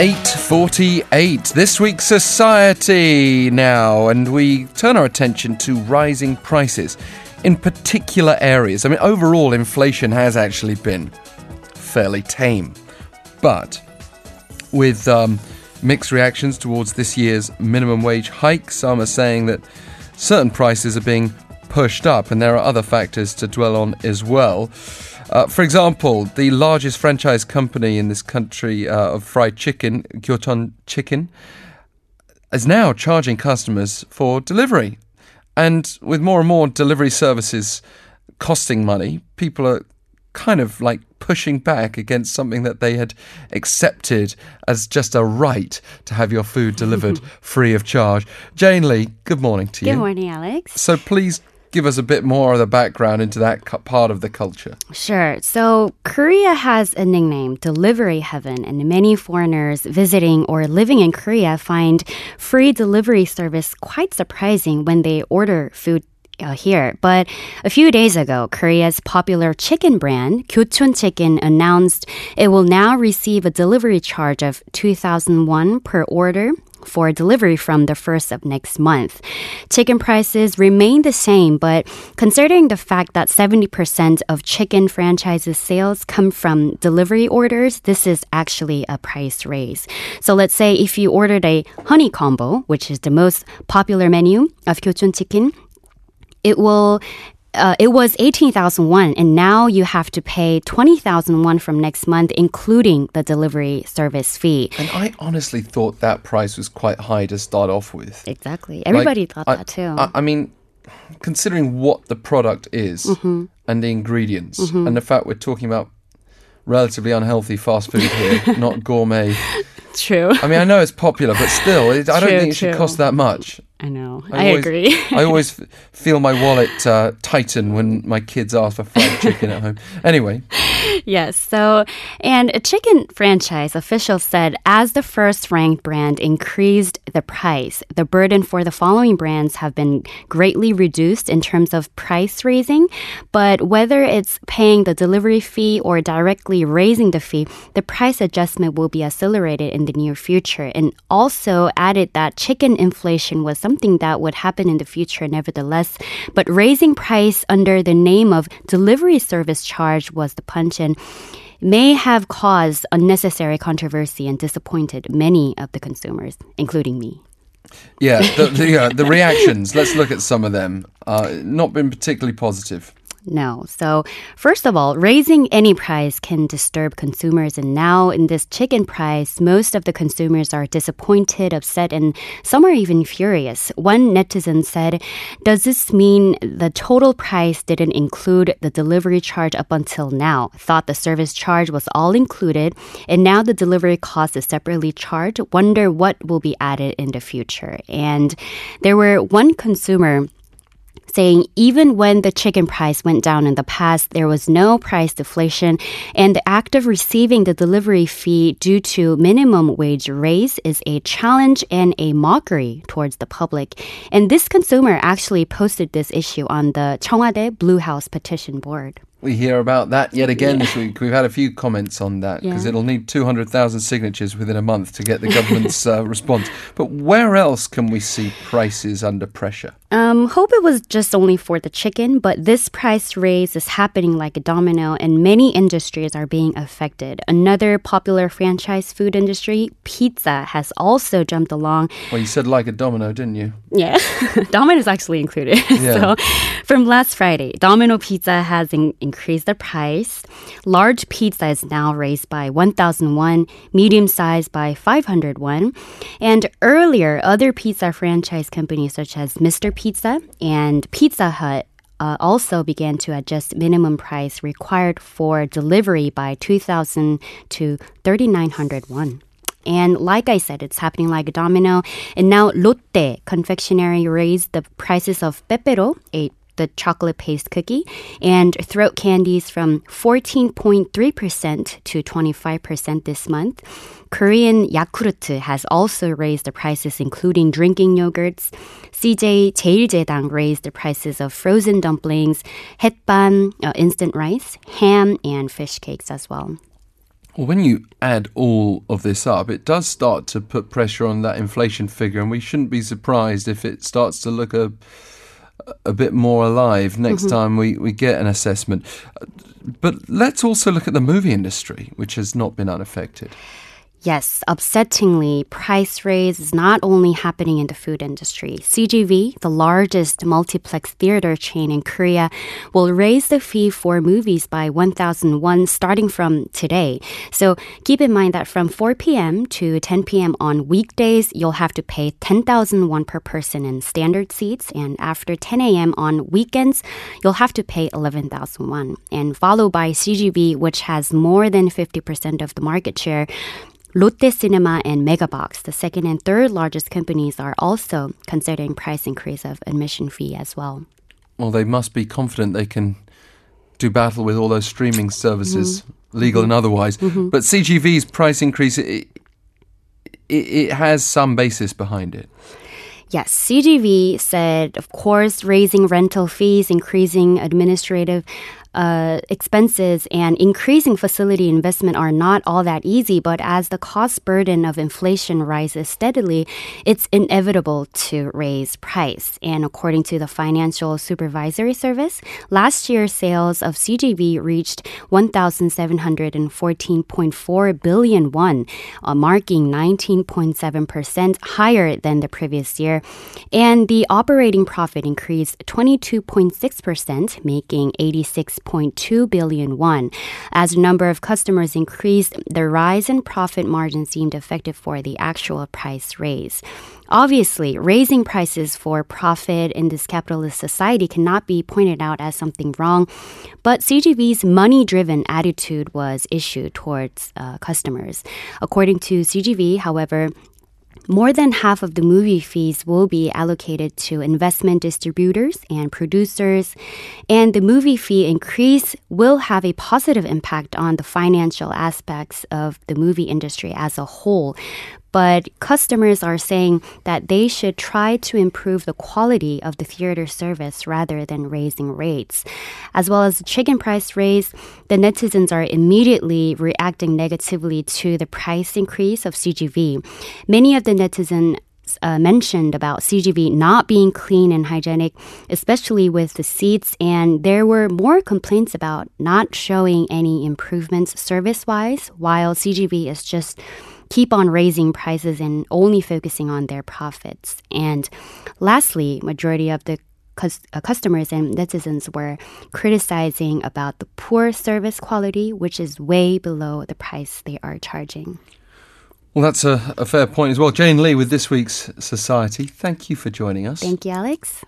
848. This week's society now, and we turn our attention to rising prices in particular areas. I mean, overall, inflation has actually been fairly tame, but with um, mixed reactions towards this year's minimum wage hike, some are saying that certain prices are being pushed up, and there are other factors to dwell on as well. Uh, for example, the largest franchise company in this country uh, of fried chicken, Gyochon Chicken, is now charging customers for delivery. And with more and more delivery services costing money, people are kind of like pushing back against something that they had accepted as just a right to have your food delivered free of charge. Jane Lee, good morning to you. Good morning, Alex. So please give us a bit more of the background into that part of the culture. Sure. So, Korea has a nickname, Delivery Heaven, and many foreigners visiting or living in Korea find free delivery service quite surprising when they order food uh, here. But a few days ago, Korea's popular chicken brand, Gyochon Chicken, announced it will now receive a delivery charge of 2,000 won per order for delivery from the first of next month. Chicken prices remain the same, but considering the fact that 70% of chicken franchises sales come from delivery orders, this is actually a price raise. So let's say if you ordered a honey combo, which is the most popular menu of Gyochon Chicken, it will uh, it was 18,000 won, and now you have to pay 20,000 won from next month, including the delivery service fee. And I honestly thought that price was quite high to start off with. Exactly. Everybody Like, thought I- that too. I, I mean, considering what the product is Mm-hmm. and the ingredients, and the fact we're talking about relatively unhealthy fast food here, not gourmet. True. I mean, I know it's popular, but still, it, I don't True, think it should cost that much. I know. I I, always- agree. I always feel my wallet uh, tighten when my kids ask for fried chicken at home. Anyway, yes. So, and a chicken franchise official said as the first ranked brand increased the price, the burden for the following brands have been greatly reduced in terms of price raising. But whether it's paying the delivery fee or directly raising the fee, the price adjustment will be accelerated in the near future. And also added that chicken inflation was something that would happen in the future, nevertheless. But raising price under the name of delivery service charge was the punch and may have caused unnecessary controversy and disappointed many of the consumers, including me. yeah, the, the, uh, the reactions, let's look at some of them. Uh, not been particularly positive. No. So, first of all, raising any price can disturb consumers. And now, in this chicken price, most of the consumers are disappointed, upset, and some are even furious. One netizen said, Does this mean the total price didn't include the delivery charge up until now? Thought the service charge was all included, and now the delivery cost is separately charged. Wonder what will be added in the future. And there were one consumer saying even when the chicken price went down in the past, there was no price deflation, and the act of receiving the delivery fee due to minimum wage raise is a challenge and a mockery towards the public. And this consumer actually posted this issue on the Cheongwadae Blue House petition board. We hear about that yet again this week. We've had a few comments on that because Yeah. it'll need 200,000 signatures within a month to get the government's uh, response. But where else can we see prices under pressure? Um, hope it was just only for the chicken, but this price raise is happening like a domino, and many industries are being affected. Another popular franchise food industry, pizza, has also jumped along. Well, you said like a domino, didn't you? Yeah, Domino is actually included. Yeah. so, from last Friday, Domino Pizza has in- increased the price. Large pizza is now raised by 1,001, medium size by 501. And earlier, other pizza franchise companies such as Mr. Pizza and Pizza Hut uh, also began to adjust minimum price required for delivery by 2,000 to 3,900 won. And like I said, it's happening like a domino. And now Lotte Confectionery raised the prices of Pepero, a the chocolate paste cookie, and throat candies from 14.3% to 25% this month. Korean Yakult has also raised the prices, including drinking yogurts. CJ 제일제당 raised the prices of frozen dumplings, hetban, uh, instant rice, ham, and fish cakes as well. Well, when you add all of this up, it does start to put pressure on that inflation figure, and we shouldn't be surprised if it starts to look a a bit more alive next mm-hmm. time we, we get an assessment. But let's also look at the movie industry, which has not been unaffected. Yes, upsettingly, price raise is not only happening in the food industry. CGV, the largest multiplex theater chain in Korea, will raise the fee for movies by 1,001 starting from today. So keep in mind that from 4 p.m. to 10 p.m. on weekdays, you'll have to pay 10,001 per person in standard seats, and after 10 a.m. on weekends, you'll have to pay 11,001. And followed by CGV, which has more than 50% of the market share. Lotte Cinema and Megabox, the second and third largest companies, are also considering price increase of admission fee as well. Well, they must be confident they can do battle with all those streaming services, mm-hmm. legal mm-hmm. and otherwise. Mm-hmm. But CGV's price increase, it, it, it has some basis behind it. Yes, CGV said, of course, raising rental fees, increasing administrative uh, expenses and increasing facility investment are not all that easy, but as the cost burden of inflation rises steadily, it's inevitable to raise price. And according to the Financial Supervisory Service, last year's sales of CGV reached 1,714.4 billion won, uh, marking 19.7% higher than the previous year. And the operating profit increased 22.6%, making 86 6.2 billion won. As the number of customers increased, the rise in profit margin seemed effective for the actual price raise. Obviously, raising prices for profit in this capitalist society cannot be pointed out as something wrong, but CGV's money driven attitude was issued towards uh, customers. According to CGV, however, more than half of the movie fees will be allocated to investment distributors and producers, and the movie fee increase will have a positive impact on the financial aspects of the movie industry as a whole but customers are saying that they should try to improve the quality of the theater service rather than raising rates. As well as the chicken price raise, the netizens are immediately reacting negatively to the price increase of CGV. Many of the netizens uh, mentioned about CGV not being clean and hygienic, especially with the seats, and there were more complaints about not showing any improvements service wise, while CGV is just keep on raising prices and only focusing on their profits. And lastly, majority of the uh, customers and netizens were criticizing about the poor service quality, which is way below the price they are charging. Well, that's a, a fair point as well. Jane Lee with this week's Society. Thank you for joining us. Thank you, Alex.